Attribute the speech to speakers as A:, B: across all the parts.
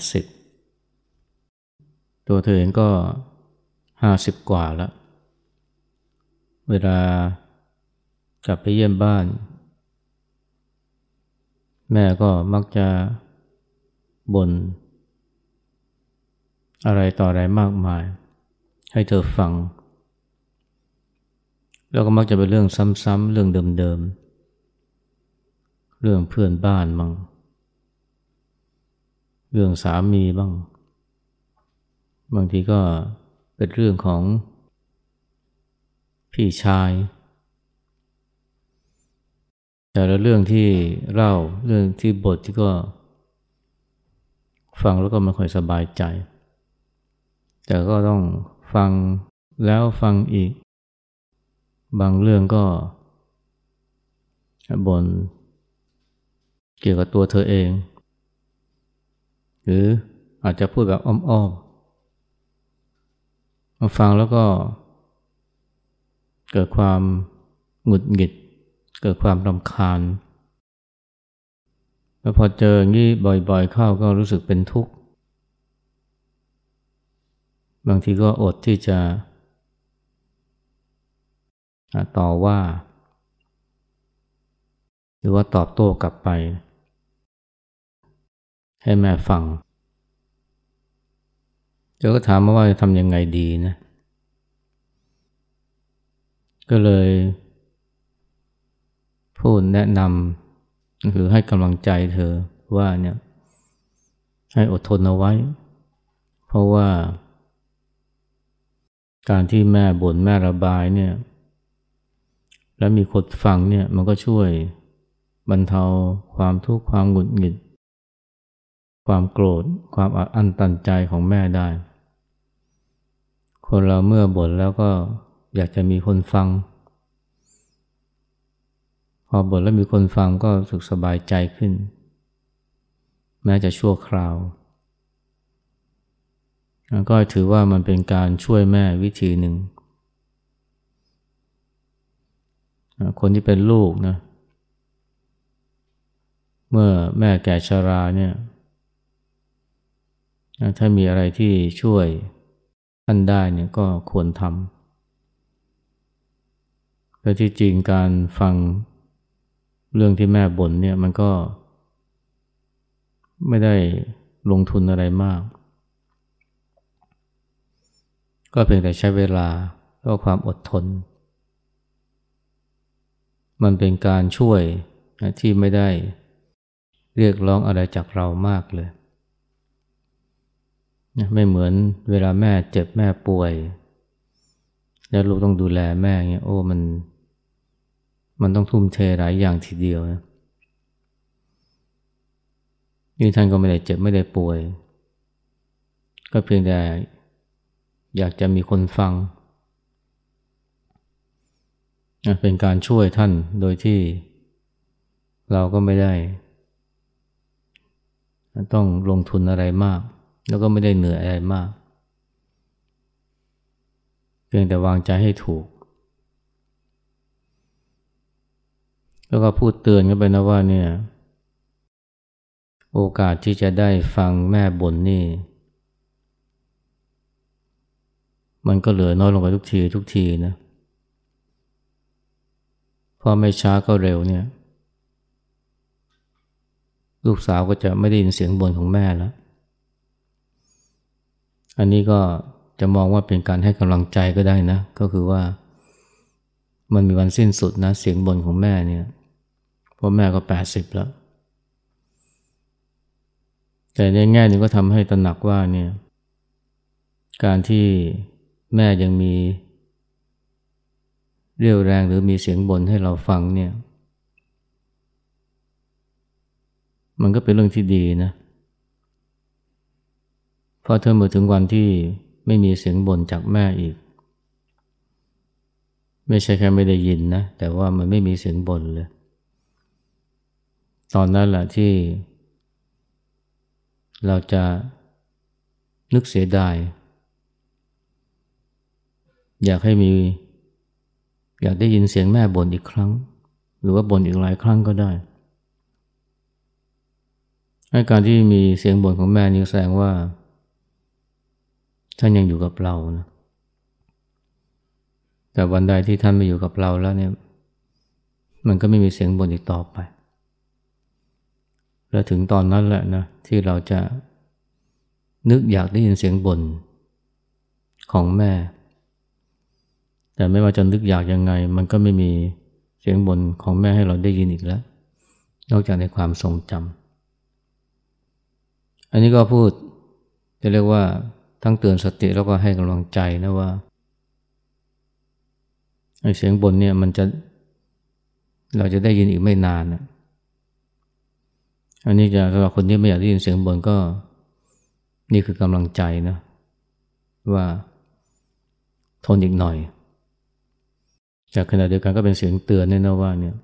A: ธอมีแม่อายุประมาณสักแปดสิบตัวเธอเองก็ห้าสิบกว่าแล้ว เวลากลับไปเยี่ยมบ้าน แม่ก็มักจะบน่นอะไรต่ออะไรมากมาย ให้เธอฟัง แล้วก็มักจะเป็นเรื่องซ้ำๆเรื่องเดิมๆ เรื่องเพื่อนบ้านบ้าง เรื่องสามีบ้าง บางทีก็เป็นเรื่องของพี่ชาย แต่ละเรื่องที่เล่าเรื่องที่บทที่ก็ ฟังแล้วก็ไม่ค่อยสบายใจ แต่ก็ต้องฟังแล้วฟังอีก บางเรื่องก็บนเกี่ยวกับตัวเธอเอง รืออาจจะพูดแบบอ้อมๆมาฟังแล้วก็ เกิดความหงุดหงิด เกิดความรำคาญ แล้วพอเจออย่างนี้บ่อยๆเข้าก็รู้สึกเป็นทุกข์ บางทีก็อดที่จะต่อว่า หรือว่าตอบโต้กลับไป ให้แม่ฟังเจ้าก็ถามมาว่าจะทำยังไงดีนะ ก็เลยพูดแนะนำหรือให้กำลังใจเธอว่าเนี่ยให้อดทนเอาไว้ เพราะว่า การที่แม่บ่นแม่ระบายเนี่ย แล้วมีคนฟังเนี่ยมันก็ช่วยบรรเทาความทุกข์ความหงุดหงิด ความโกรธ ความอันตันใจของแม่ได้ คนเราเมื่อบ่นแล้วก็อยากจะมีคนฟัง พอบทแล้วมีคนฟังก็สุขสบายใจขึ้น แม้จะชั่วคราวก็ถือว่ามันเป็นการช่วยแม่วิธีหนึ่ง คนที่เป็นลูกนะ เมื่อแม่แก่ชาราเนี่ย ถ้ามีอะไรที่ช่วยท่านได้เนี่ยก็ควรทำแต่ที่จริงการฟังเรื่องที่แม่บ่นเนี่ยมันก็ ไม่ได้ลงทุนอะไรมาก ก็เพียงแต่ใช้เวลาแล้วความอดทน มันเป็นการช่วยที่ไม่ได้เรียกร้องอะไรจากเรามากเลย ไม่เหมือนเวลาแม่เจ็บแม่ป่วย แล้วลูกต้องดูแลแม่เงี้ยโอ้มัน มันต้องทุ่มเทหลายอย่างทีเดียวนะนี่ท่านก็ไม่ได้เจ็บไม่ได้ป่วย ก็เพียงแต่อยากจะมีคนฟัง เป็นการช่วยท่านโดยที่เราก็ไม่ได้ ต้องลงทุนอะไรมาก แล้วก็ไม่ได้เหนื่อยอะไรมาก เพียงแต่วางใจให้ถูก แล้วก็พูดเตือนกันไปนะว่าเนี่ย โอกาสที่จะได้ฟังแม่บ่นนี่ มันก็เหลือน้อยลงไปทุกทีทุกทีนะพอไม่ช้าก็เร็วเนี่ย ลูกสาวก็จะไม่ได้ยินเสียงบ่นของแม่แล้ว อันนี้ก็จะมองว่าเป็นการให้กำลังใจก็ได้นะ ก็คือว่า มันมีวันสิ้นสุดนะเสียงบ่นของแม่เนี่ยเพราะแม่ก็แปดสิบแล้ว แต่ในแง่นึงก็ทำให้ตระหนักว่าเนี่ยการที่แม่ยังมีเรี่ยวแรงหรือมีเสียงบ่นให้เราฟังเนี่ย มันก็เป็นเรื่องที่ดีนะเราะเธอมาถึงวันที่ไม่มีเสียงบ่นจากแม่อีก ไม่ใช่แค่ไม่ได้ยินนะ แต่ว่ามันไม่มีเสียงบ่นเลย ตอนนั้นแหละที่ เราจะนึกเสียดาย อยากให้มี อยากได้ยินเสียงแม่บ่นอีกครั้ง หรือว่าบ่นอีกหลายครั้งก็ได้อาการที่มีเสียงบ่นของแม่นี่แสดงว่า ท่านยังอยู่กับเรานะแต่วันใดที่ท่านไม่อยู่กับเราแล้วเนี่ย มันก็ไม่มีเสียงบ่นอีกต่อไป และถึงตอนนั้นแหละนะที่เราจะนึกอยากได้ยินเสียงบ่นของแม่ แต่ไม่ว่าจะนึกอยากยังไง มันก็ไม่มีเสียงบ่นของแม่ให้เราได้ยินอีกแล้ว นอกจากในความทรงจำอันนี้ก็พูดจะเรียกว่า ทั้งเตือนสติแล้วก็ให้กำลังใจนะว่าเสียงบ่นเนี่ยมันจะเราจะได้ยินอีกไม่นานนะอันนี้จะสำหรับคนที่ไม่อยากได้ยินเสียงบ่นก็ นี่คือกำลังใจนะ ว่าทนอีกหน่อย จากขณะเดียวกันก็เป็นเสียงเตือนเนี่ยนะว่าเนี่ย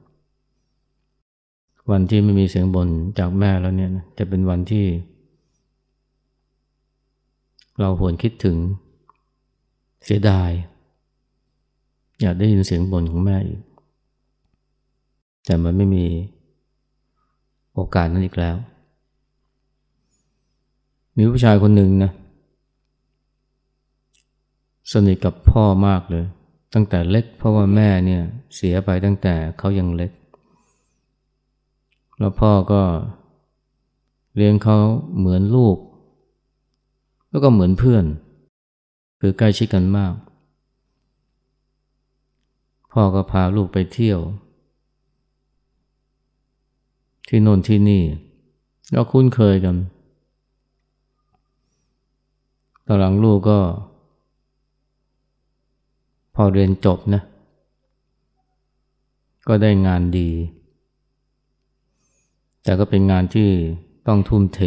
A: วันที่ไม่มีเสียงบ่นจากแม่แล้วเนี่ยจะเป็นวันที่ เราหวนคิดถึงเสียดาย อยากได้ยินเสียงบ่นของแม่อีก แต่มันไม่มีโอกาสนั้นอีกแล้ว มีผู้ชายคนหนึ่งนะ สนิทกับพ่อมากเลย ตั้งแต่เล็กเพราะว่าแม่เนี่ยเสียไปตั้งแต่เขายังเล็ก แล้วพ่อก็เลี้ยงเขาเหมือนลูก แล้วก็เหมือนเพื่อน คือใกล้ชิดกันมาก พ่อก็พาลูกไปเที่ยว ที่โน่นที่นี่แล้วคุ้นเคยกันตอนหลังลูกก็ พอเรียนจบนะ ก็ได้งานดี แต่ก็เป็นงานที่ต้องทุ่มเท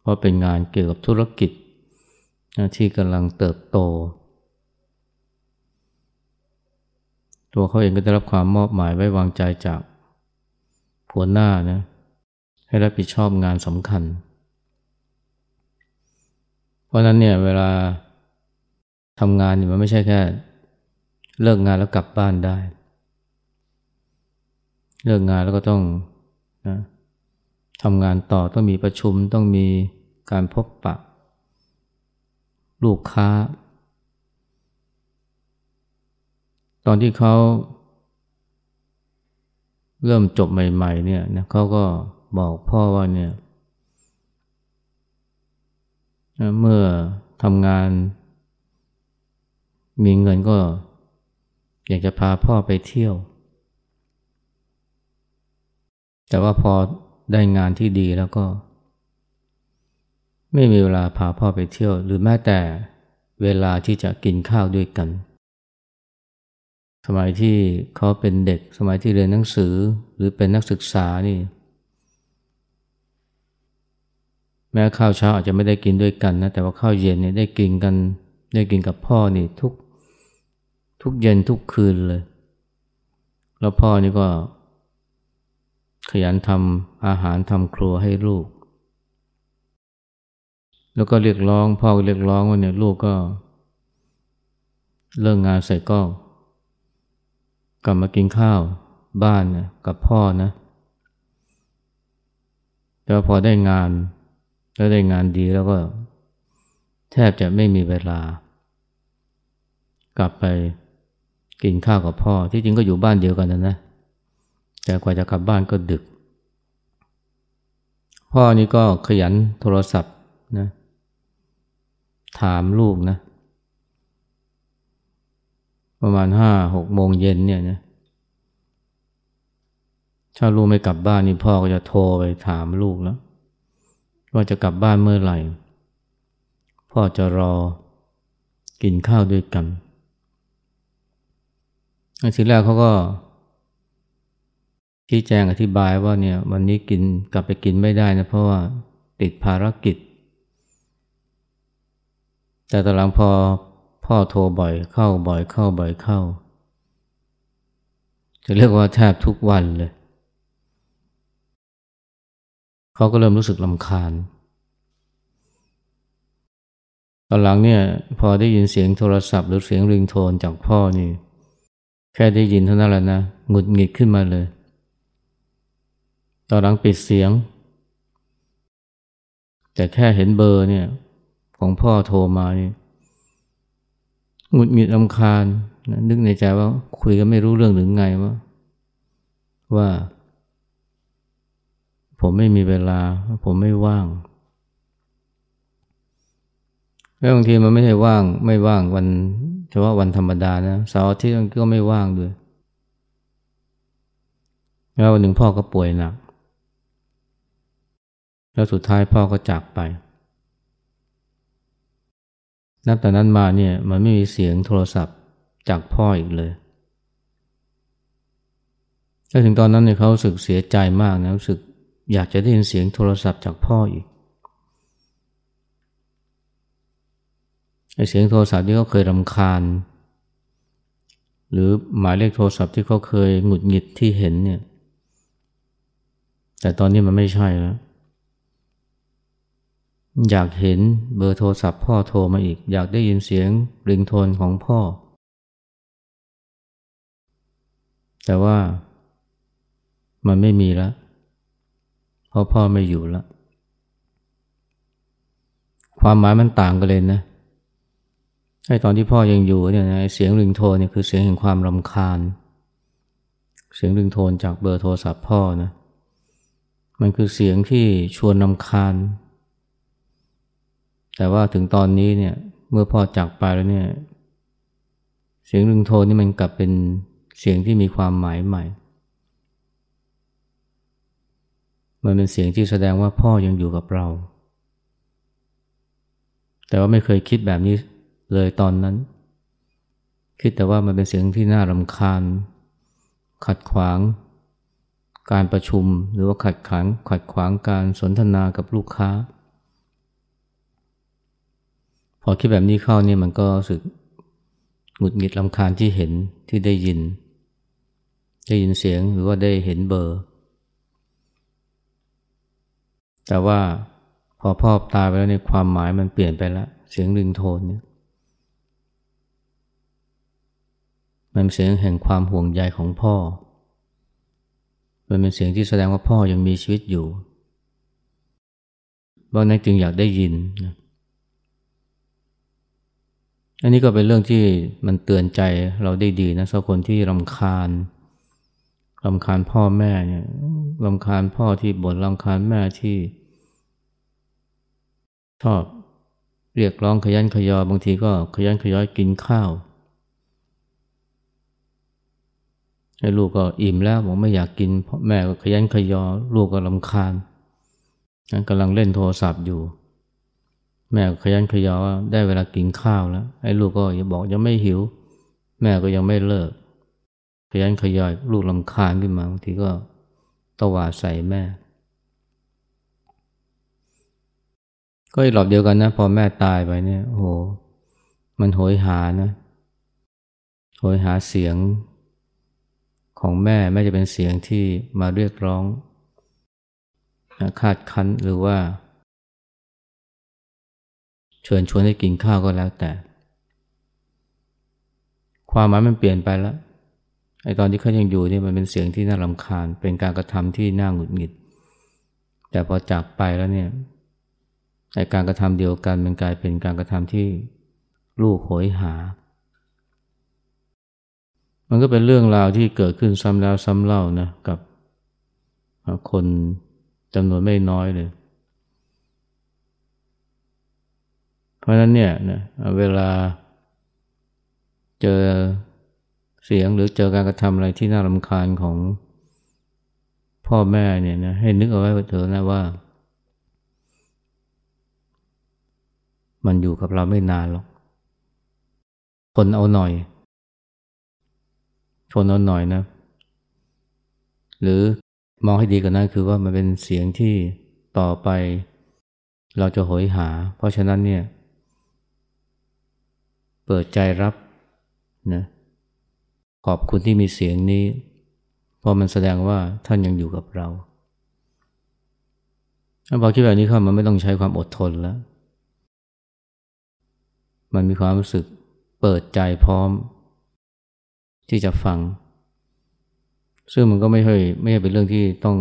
A: เพราะเป็นงานเกี่ยวกับธุรกิจ ที่กำลังเติบโต ตัวเขาเองก็ได้รับความมอบหมายไว้วางใจจากผัวหน้านะให้รับผิดชอบงานสำคัญ เพราะนั้นเนี่ยเวลาทำงานเนี่ยมันไม่ใช่แค่ เลิกงานแล้วกลับบ้านได้ เลิกงานแล้วก็ต้องนะทำงานต่อต้องมีประชุมต้องมีการพบปะ ลูกค้า ตอนที่เขาเริ่มจบใหม่ ๆ เนี่ยนะเขาก็บอกพ่อว่าเนี่ยเมื่อทำงาน มีเงินก็ อยากจะพาพ่อไปเที่ยว แต่ว่าพอได้งานที่ดีแล้วก็ ไม่มีเวลาพาพ่อไปเที่ยว หรือแม้แต่เวลาที่จะกินข้าวด้วยกัน สมัยที่เขาเป็นเด็ก สมัยที่เรียนหนังสือหรือเป็นนักศึกษานี่ แม้ข้าวเช้าอาจจะไม่ได้กินด้วยกันนะแต่ว่าข้าวเย็นเนี่ยได้กินกันได้กินกับพ่อนี่ทุกทุกเย็นทุกคืนเลย แล้วพ่อนี่ก็ขยันทำอาหารทำครัวให้ลูก แล้วก็เรียกร้องพ่อเรียกร้องว่าเนี่ยลูกก็ เลิกงงานเสร็จก็ กลับมากินข้าวบ้านนะกับพ่อนะแต่พอได้งานแล้วได้งานดีแล้วก็ แทบจะไม่มีเวลา กลับไปกินข้าวกับพ่อ ที่จริงก็อยู่บ้านเดียวกันนะนะแต่กว่าจะกลับบ้านก็ดึก พ่อนี่ก็ขยันโทรศัพท์นะ ถามลูกนะ ประมาณห้าหกโมงเย็นเนี่ยนะถ้าลูกไม่กลับบ้านนี่พ่อก็จะโทรไปถามลูกแล้ว ว่าจะกลับบ้านเมื่อไหร่ พ่อจะรอกินข้าวด้วยกันทีแรกเขาก็ชี้แจงอธิบายว่าเนี่ยวันนี้กินกลับไปกินไม่ได้นะเพราะว่าติดภารกิจ แต่ตอนหลังพอพ่อโทรบ่อยเข้าบ่อยเข้าบ่อยเข้า จะเรียกว่าแทบทุกวันเลยเขาก็เริ่มรู้สึกลำคาญ ตอนหลังเนี่ยพอได้ยินเสียงโทรศัพท์หรือเสียงริงโทนจากพ่อนี่ แค่ได้ยินเท่านั้นแหละนะหงุดหงิดขึ้นมาเลย ตอนหลังปิดเสียง แต่แค่เห็นเบอร์เนี่ย ของพ่อโทรมานี่หงุดหงิดลำคาญนะนึกในใจว่าคุยกันไม่รู้เรื่องหรือไงว่าว่า ผมไม่มีเวลา ผมไม่ว่าง แล้วบางทีมันไม่ใช่ว่าง ไม่ว่างวันเฉพาะวันธรรมดานะเสาร์อาทิตย์ก็ไม่ว่างด้วย แล้ววันหนึ่งพ่อก็ป่วยหนัก แล้วสุดท้ายพ่อก็จากไป นับแต่นั้นมาเนี่ยมันไม่มีเสียงโทรศัพท์จากพ่ออีกเลยแล้วถึงตอนนั้นเนี่ยเขาสึกเสียใจมากนะรู้สึกอยากจะได้ยินเสียงโทรศัพท์จากพ่ออีกไอเสียงโทรศัพท์ที่เขาเคยรำคาญ หรือหมายเลขโทรศัพท์ที่เขาเคยหงุดหงิดที่เห็นเนี่ย แต่ตอนนี้มันไม่ใช่แล้ว อยากเห็นเบอร์โทรศัพท์พ่อโทรมาอีก อยากได้ยินเสียงริงโทนของพ่อ แต่ว่ามันไม่มีแล้วเพราะพ่อไม่อยู่แล้ว ความหมายมันต่างกันเลยนะไอ้ตอนที่พ่อยังอยู่เนี่ยนะเสียงริงโทนเนี่ยคือเสียงแห่งความรำคาญ เสียงริงโทนจากเบอร์โทรศัพท์พ่อนะมันคือเสียงที่ชวนรำคาญ แต่ว่าถึงตอนนี้เนี่ยเมื่อพ่อจากไปแล้วเนี่ย เสียงริงโทนนี่มันกลับเป็นเสียงที่มีความหมายใหม่ มันเป็นเสียงที่แสดงว่าพ่อยังอยู่กับเรา แต่ว่าไม่เคยคิดแบบนี้เลยตอนนั้น คิดแต่ว่ามันเป็นเสียงที่น่ารำคาญ ขัดขวาง การประชุมหรือว่าขัดขังขัดขวางการสนทนากับลูกค้า อคิดแบบนี้เข้านี่มันก็รู้สึกหงุดหงิดลำคาญที่เห็นที่ได้ยิน ได้ยินเสียงหรือว่าได้เห็นเบอร์ แต่ว่าพอพ่อตายไปแล้วในความหมายมันเปลี่ยนไปแล้ว เสียงริงโทนเนี่ยมันเป็นเสียงแห่งความห่วงใยของพ่อ มันเป็นเสียงที่แสดงว่าพ่อยังมีชีวิตอยู่บางนั้นจึงอยากได้ยินนะ อันนี้ก็เป็นเรื่องที่มันเตือนใจเราได้ดีนะสำหรับคนที่รำคาญรำคาญพ่อแม่เนี่ยรำคาญพ่อที่บ่นรำคาญแม่ที่ ชอบเรียกร้องขยันขยอบางทีก็ขยันขยอยกินข้าว ให้ลูกก็อิ่มแล้วบอกไม่อยากกินแม่ก็ขยันขยอ ลูกก็ลำคาญกำลังเล่นโทรศัพท์อยู่ แม่ขยันขยอได้เวลากินข้าวแล้วไอ้ลูกก็ยังบอกยังไม่หิว แม่ก็ยังไม่เลิก ขยันขยอยลูกลำคาญขึ้นมาบางทีก็ตวาดใส่แม่ ก็อีกหลอบเดียวกันนะ พอแม่ตายไปเนี่ยโอ้โหมันโหยหานะโหยหาเสียงของแม่แม่จะเป็นเสียงที่มาเรียกร้องคาดคั้นหรือว่า เชิญชวนให้กินข้าวก็แล้วแต่ ความหมายมันเปลี่ยนไปแล้วไอ้ตอนที่เขายังอยู่เนี่ยมันเป็นเสียงที่น่ารำคาญ เป็นการกระทำที่น่าหงุดหงิด แต่พอจากไปแล้วเนี่ยไอ้การกระทำเดียวกันมันกลายเป็นการกระทำที่ลูกโหยหา มันก็เป็นเรื่องราวที่เกิดขึ้นซ้ำแล้วซ้ำเล่านะกับคนจำนวนไม่น้อยเลย เพราะนั้นเนี่ยนะเวลาเจอเสียงหรือเจอการกระทำอะไรที่น่ารำคาญของพ่อแม่เนี่ยนะให้นึกเอาไว้เถอะนะว่า มันอยู่กับเราไม่นานหรอกคนเอาหน่อยทนเอาหน่อยนะ หรือมองให้ดีกว่านั้นคือว่ามันเป็นเสียงที่ต่อไป เราจะหอยหา เพราะฉะนั้นเนี่ย เปิดใจรับนะขอบคุณที่มีเสียงนี้ เพราะมันแสดงว่าท่านยังอยู่กับเรา ถ้าพอคิดแบบนี้เข้ามันไม่ต้องใช้ความอดทนแล้ว มันมีความรู้สึกเปิดใจพร้อม ที่จะฟัง ซึ่งมันก็ไม่เคยไม่ใช่เป็นเรื่องที่ต้อง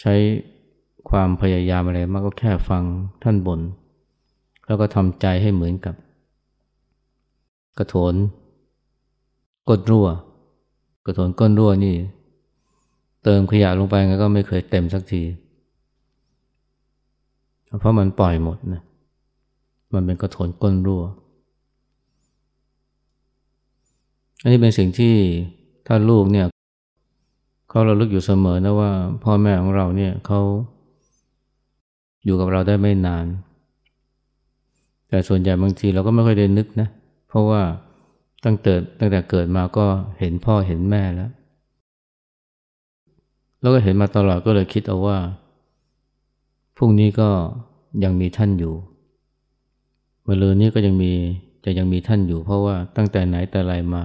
A: ใช้ความพยายามอะไรมากก็แค่ฟังท่านบน่นแล้วก็ทำใจให้เหมือนกับ กระโถนก้นรั่ว กระโถนก้นรั่วนี่ เติมขยะลงไปก็ไม่เคยเต็มสักที เพราะมันปล่อยหมดนะมันเป็นกระโถนก้นรั่ว อันนี้เป็นสิ่งที่ถ้าลูกเนี่ยเขาเราลึกอยู่เสมอนะว่า พ่อแม่ของเราเนี่ยเขาอยู่กับเราได้ไม่นาน แต่ส่วนใหญ่บางทีเราก็ไม่ค่อยได้นึกนะ เพราะว่าตั้งแต่ตั้งแต่เกิดมาก็เห็นพ่อเห็นแม่แล้ว แล้วก็เห็นมาตลอดก็เลยคิดเอาว่าพรุ่งนี้ก็ยังมีท่านอยู่เมื่อลืนนี้ก็ยังมีจะยังมีท่านอยู่ เพราะว่าตั้งแต่ไหนแต่ไรมา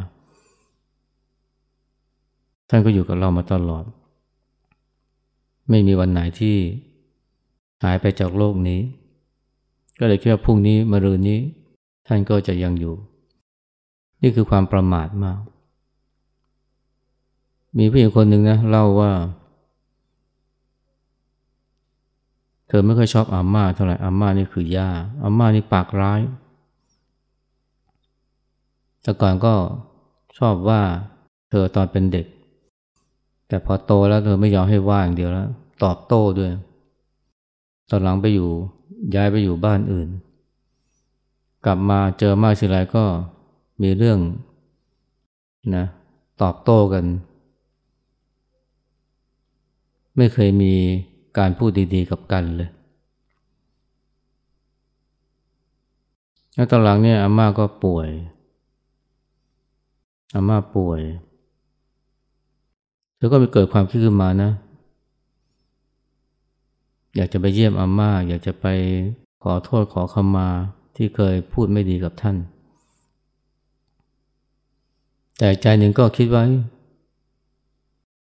A: ท่านก็อยู่กับเรามาตลอด ไม่มีวันไหนที่หายไปจากโลกนี้ ก็เลยคิดว่าพรุ่งนี้มะรืนนี้ ท่านก็จะยังอยู่ นี่คือความประมาทมาก มีผู้หญิงคนหนึ่งนะเล่าว่า เธอไม่ค่อยชอบอาม่าเท่าไหร่อาม่านี่คือย่าอาม่านี่ปากร้าย แต่ก่อนก็ชอบว่าเธอตอนเป็นเด็ก แต่พอโตแล้วเธอไม่ยอมให้ว่าอย่างเดียวแล้ว ตอบโต้ด้วย ตอนหลังไปอยู่ย้ายไปอยู่บ้านอื่น กลับมาเจอมาสิไรก็ มีเรื่องนะตอบโต้กัน ไม่เคยมีการพูดดีๆกับกันเลยแล้วตอนหลังเนี่ยอาม่าก็ป่วย อาม่าป่วย เธอก็ไปเกิดความคิดขึ้นมานะ อยากจะไปเยี่ยมอาม่า อยากจะไปขอโทษขอขมาที่เคยพูดไม่ดีกับท่าน แต่ใจหนึ่งก็คิดว่า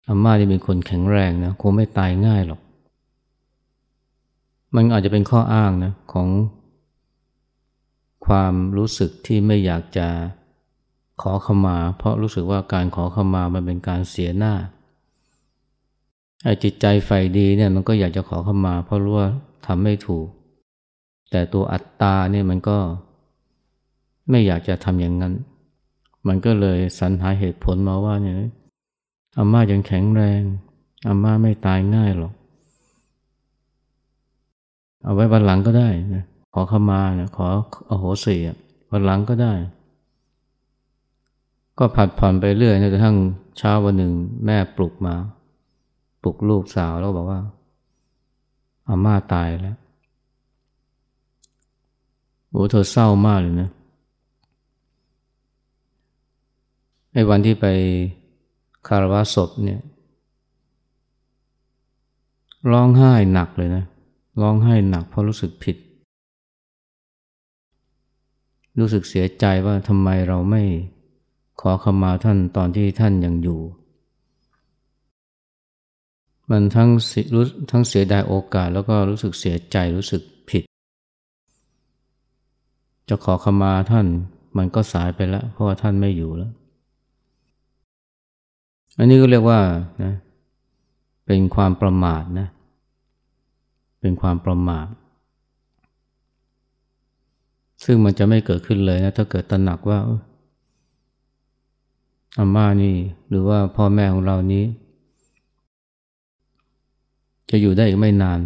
A: อาม่านี่เป็นคนแข็งแรงนะคงไม่ตายง่ายหรอก มันอาจจะเป็นข้ออ้างนะของความรู้สึกที่ไม่อยากจะขอขมา เพราะรู้สึกว่าการขอขมามันเป็นการเสียหน้าไอ้จิตใจใฝ่ดีเนี่ยมันก็อยากจะขอขมา เพราะรู้ว่าทำไม่ถูก แต่ตัวอัตตาเนี่ยมันก็ไม่อยากจะทำอย่างนั้น มันก็เลยสรรหาเหตุผลมาว่าเนี่ยอาม่ายังแข็งแรงอาม่าไม่ตายง่ายหรอก เอาไว้วันหลังก็ได้นะขอเข้ามานะขออโหสิวันหลังก็ได้ ก็ผัดผ่อนไปเรื่อยจนกระทั่งเช้าวันหนึ่ง แม่ปลุกมา ปลุกลูกสาวแล้วบอกว่าอาม่าตายแล้วโอ้เธอเศร้ามากเลยนะ ไอ้วันที่ไปคารวะศพเนี่ยร้องไห้หนักเลยนะร้องไห้หนักเพราะรู้สึกผิด รู้สึกเสียใจว่าทำไมเราไม่ขอขมาท่านตอนที่ท่านยังอยู่ มันทั้งรู้ทั้งเสียดายโอกาสแล้วก็รู้สึกเสียใจรู้สึกผิด จะขอขมาท่านมันก็สายไปแล้ว เพราะว่าท่านไม่อยู่แล้ว อันนี้ก็เรียกว่านะเป็นความประมาทนะ เป็นความประมาท ซึ่งมันจะไม่เกิดขึ้นเลยนะ ถ้าเกิดตระหนักว่าอาม่านี่ หรือว่าพ่อแม่ของเรานี้ จะอยู่ได้อีกไม่นาน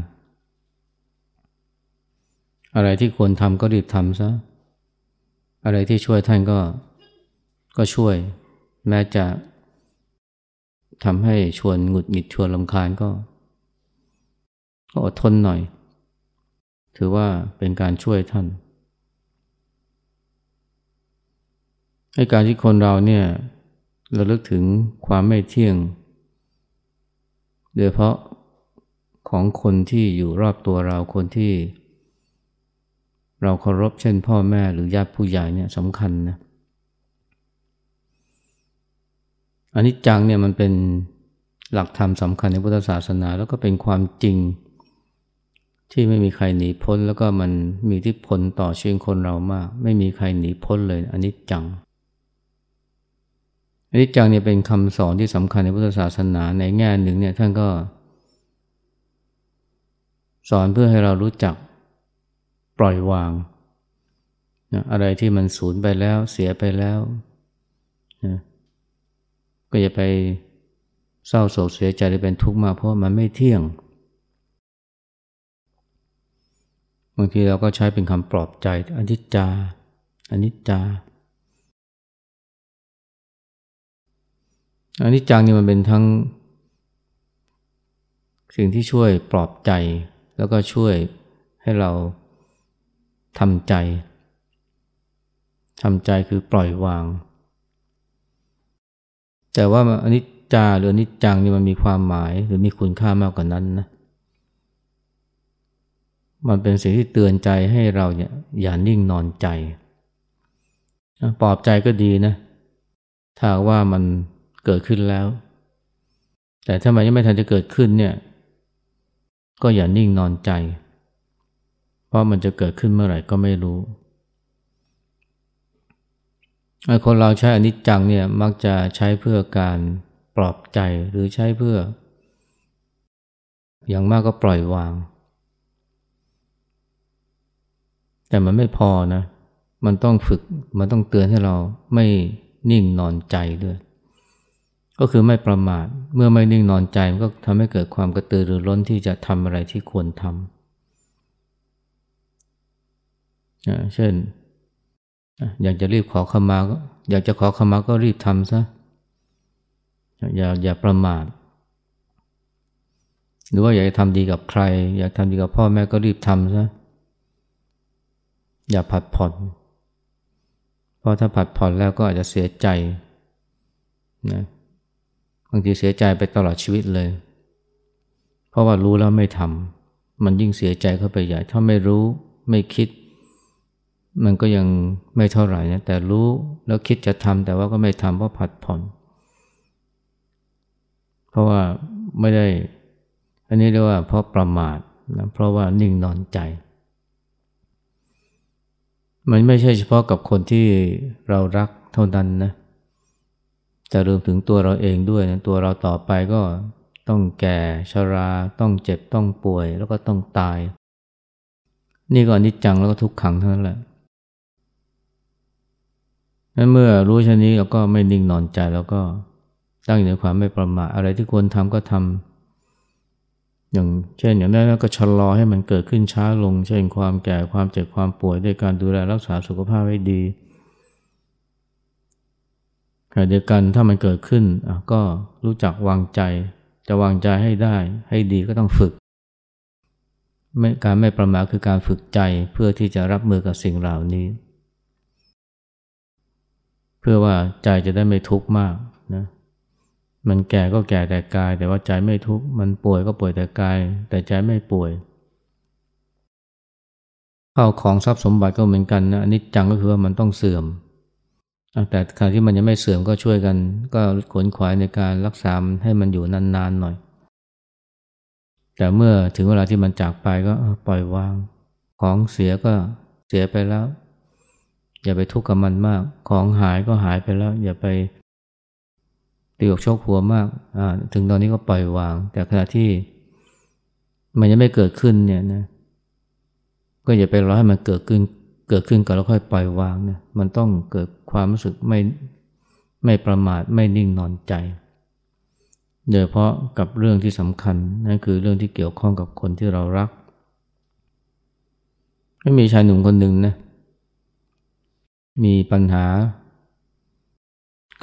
A: อะไรที่ควรทำก็รีบทำซะ อะไรที่ช่วยท่านก็ก็ช่วย แม้จะ ทำให้ชวนหงุดหงิดชวนลำคาญก็ ก็อดทนหน่อย ถือว่าเป็นการช่วยท่านให้การที่คนเราเนี่ยระลึกถึงความไม่เที่ยง โดยเพราะของคนที่อยู่รอบตัวเราคนที่ เราเคารพเช่นพ่อแม่หรือญาติผู้ใหญ่เนี่ยสำคัญนะ อันนี้จังเนี่ยมันเป็นหลักธรรมสำคัญในพุทธศาสนา แล้วก็เป็นความจริง ที่ไม่มีใครหนีพ้น แล้วก็มันมีที่ผลต่อชีวิตคนเรามาก ไม่มีใครหนีพ้นเลยอันนี้จังอันนี้จังเนี่ยเป็นคำสอนที่สำคัญในพุทธศาสนาในแง่หนึ่งเนี่ยท่านก็ สอนเพื่อให้เรารู้จักปล่อยวางนะอะไรที่มันสูญไปแล้วเสียไปแล้วนะ ก็อย่าไปเศร้าโศกเสียใจหรือเป็นทุกข์มาเพราะมันไม่เที่ยง บางทีเราก็ใช้เป็นคำปลอบใจอนิจจาอนิจจาอนิจจังนี่มันเป็นทั้ง สิ่งที่ช่วยปลอบใจ แล้วก็ช่วยให้เราทำใจทำใจคือปล่อยวาง แต่ว่าอนิจจาหรืออนิจจังนี่มันมีความหมายหรือมีคุณค่ามากกว่านั้นนะมันเป็นสิ่งที่เตือนใจให้เราเนี่ยอย่านิ่งนอนใจปลอบใจก็ดีนะถ้าว่ามันเกิดขึ้นแล้ว แต่ถ้ามันยังไม่ทันจะเกิดขึ้นเนี่ย ก็อย่านิ่งนอนใจ เพราะมันจะเกิดขึ้นเมื่อไหร่ก็ไม่รู้ คนเราใช้อนิจจังเนี่ยมักจะใช้เพื่อการปลอบใจหรือใช้เพื่อ อย่างมากก็ปล่อยวาง แต่มันไม่พอนะ มันต้องฝึกมันต้องเตือนให้เราไม่นิ่งนอนใจด้วย ก็คือไม่ประมาทเมื่อไม่นิ่งนอนใจมันก็ทำให้เกิดความกระตือรือร้นที่จะทำอะไรที่ควรทำเช่น อยากจะรีบขอขมาก็อยากจะขอขมาก็รีบทำซะอย่าอย่าประมาทหรือว่าอยากจะทำดีกับใคร อยากทำดีกับพ่อแม่ก็รีบทำซะอย่าผัดผ่อน เพราะถ้าผัดผ่อนแล้วก็อาจจะเสียใจนะบางทีเสียใจไปตลอดชีวิตเลย เพราะว่ารู้แล้วไม่ทำมันยิ่งเสียใจเข้าไปใหญ่ ถ้าไม่รู้ไม่คิด มันก็ยังไม่เท่าไหร่นะแต่รู้แล้วคิดจะทำแต่ว่าก็ไม่ทำเพราะผัดผ่อน เพราะว่าไม่ได้ อันนี้เรียกว่าเพราะประมาทนะเพราะว่านิ่งนอนใจ มันไม่ใช่เฉพาะกับคนที่เรารักเท่านั้นนะจะรวมถึงตัวเราเองด้วยนะตัวเราต่อไปก็ต้องแก่ชรา ต้องเจ็บต้องป่วยแล้วก็ต้องตาย นี่ก็อนิจจังแล้วก็ทุกขังเท่านั้นแหละ นั้นเมื่อรู้เช่นนี้เราก็ไม่นิ่งนอนใจแล้วก็ตั้งอยู่ในความไม่ประมาทอะไรที่ควรทำก็ทำอย่างเช่นอย่างนั้นก็ชะลอให้มันเกิดขึ้นช้าลง เช่นความแก่ความเจ็บความป่วยด้วยการดูแลรักษาสุขภาพให้ดีขณะเดียวกันถ้ามันเกิดขึ้นก็รู้จักวางใจ จะวางใจให้ได้ ให้ดีก็ต้องฝึกการไม่ประมาทคือการฝึกใจเพื่อที่จะรับมือกับสิ่งเหล่านี้ พื่อว่าใจจะได้ไม่ทุกข์มากนะมันแก่ก็แก่แต่กาย แต่ว่าใจไม่ทุกข์มันป่วยก็ป่วยแต่กาย แต่ใจไม่ป่วยเข้าของทรัพย์สมบัติก็เหมือนกันนะอันนี้จังก็คือว่ามันต้องเสื่อม แต่ขณะที่มันยังไม่เสื่อมก็ช่วยกัน ก็ขนขวายในการรักษาให้มันอยู่นานๆหน่อย แต่เมื่อถึงเวลาที่มันจากไปก็ปล่อยวาง ของเสียก็เสียไปแล้ว อย่าไปทุกข์กับมันมาก ของหายก็หายไปแล้ว อย่าไปตีอกโชคหัวมาก ถึงตอนนี้ก็ปล่อยวาง แต่ขณะที่มันยังไม่เกิดขึ้นเนี่ยนะ ก็อย่าไปรอให้มันเกิดขึ้น เกิดขึ้นก่อนแล้วค่อยปล่อยวางเนี่ย มันต้องเกิดความรู้สึกไม่ไม่ประมาทไม่นิ่งนอนใจ โดยเพราะกับเรื่องที่สำคัญนั่นคือเรื่องที่เกี่ยวข้องกับคนที่เรารัก ไม่มีชายหนุ่มคนหนึ่งนะ มีปัญหา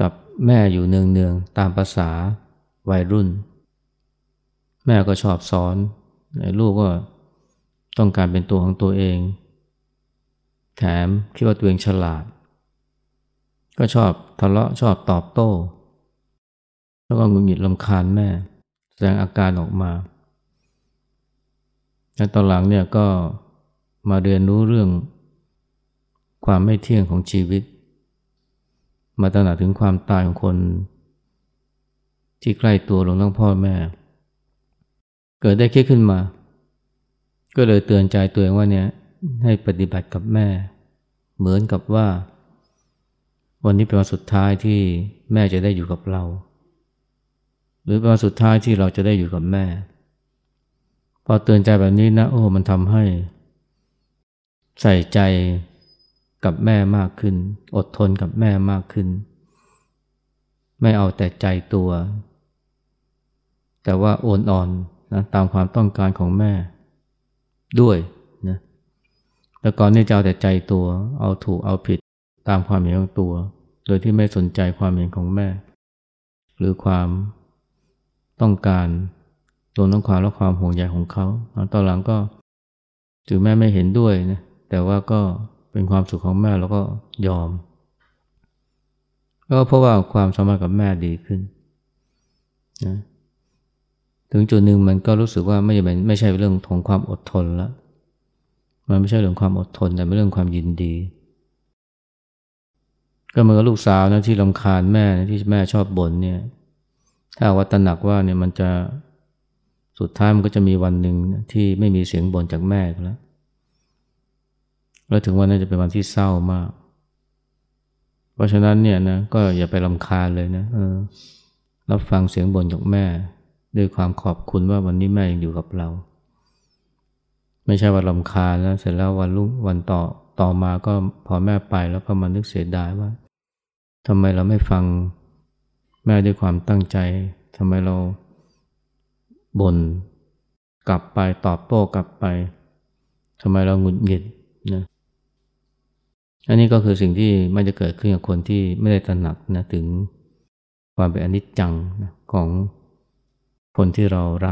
A: กับแม่อยู่เนืองๆตามภาษาวัยรุ่น แม่ก็ชอบสอนลูกก็ต้องการเป็นตัวของตัวเอง แถมคิดว่าตัวเองฉลาด ก็ชอบทะเลาะชอบตอบโต้ แล้วก็งุนหงิดลำคาญแม่ แสดงอาการออกมาและตอนหลังเนี่ยก็มาเรียนรู้เรื่อง ความไม่เที่ยงของชีวิต มาตระหนักถึงความตายของคน ที่ใกล้ตัวลงทั้งพ่อแม่ เกิดได้คิดขึ้นมา ก็เลยเตือนใจตัวเองว่าเนี่ยให้ปฏิบัติกับแม่ เหมือนกับว่า วันนี้เป็นวันสุดท้ายที่แม่จะได้อยู่กับเรา หรือเป็นวันสุดท้ายที่เราจะได้อยู่กับแม่ พอเตือนใจแบบนี้นะโอ้มันทำให้ ใส่ใจ กับแม่มากขึ้น อดทนกับแม่มากขึ้น ไม่เอาแต่ใจตัว แต่ว่าโอนอ่อนนะตามความต้องการของแม่ด้วยนะแต่ก่อนนี่จะเอาแต่ใจตัว เอาถูกเอาผิดตามความเห็นของตัว โดยที่ไม่สนใจความเห็นของแม่ หรือความต้องการรวมทั้งความและความห่วงใยของเขาตอนหลังก็ถึงแม่ไม่เห็นด้วยนะแต่ว่าก็ เป็นความสุขของแม่แล้วก็ยอม ก็เพราะว่าความสมพันธ์กับแม่ดีขึ้นนะถึงจุดหนึ่งมันก็รู้สึกว่าไม่ใช่ไม่ใช่เรื่องของความอดทนแล้วมันไม่ใช่เรื่องความอดทนแต่เป็นเรื่องความยินดี ก็เหมือนกับลูกสาวนะที่ลำคาญแม่ที่แม่ชอบบ่นเนี่ย ถ้าวัตหนักว่าเนี่ยมันจะสุดท้ายมันก็จะมีวันหนึ่งที่ไม่มีเสียงบ่นจากแม่แล้ว แล้วถึงวันนั้นจะเป็นวันที่เศร้ามาก เพราะฉะนั้นเนี่ยนะก็อย่าไปลำคาญเลยนะเออรับฟังเสียงบ่นจากแม่ ด้วยความขอบคุณว่าวันนี้แม่ยังอยู่กับเรา ไม่ใช่ว่าลำคาญแล้ว เสร็จแล้ววันรุ่งวันต่อต่อมาก็พอแม่ไปแล้วก็มานึกเสียดายว่าทำไมเราไม่ฟังแม่ด้วยความตั้งใจทำไมเราบ่นกลับไปตอบโต้กลับไปทำไมเราหงุดหงิดนะ อันนี้ก็คือสิ่งที่มันจะเกิดขึ้นกับคนที่ไม่ได้ตระหนักนะถึงความเป็นอนิจจังนะของคนที่เรารัก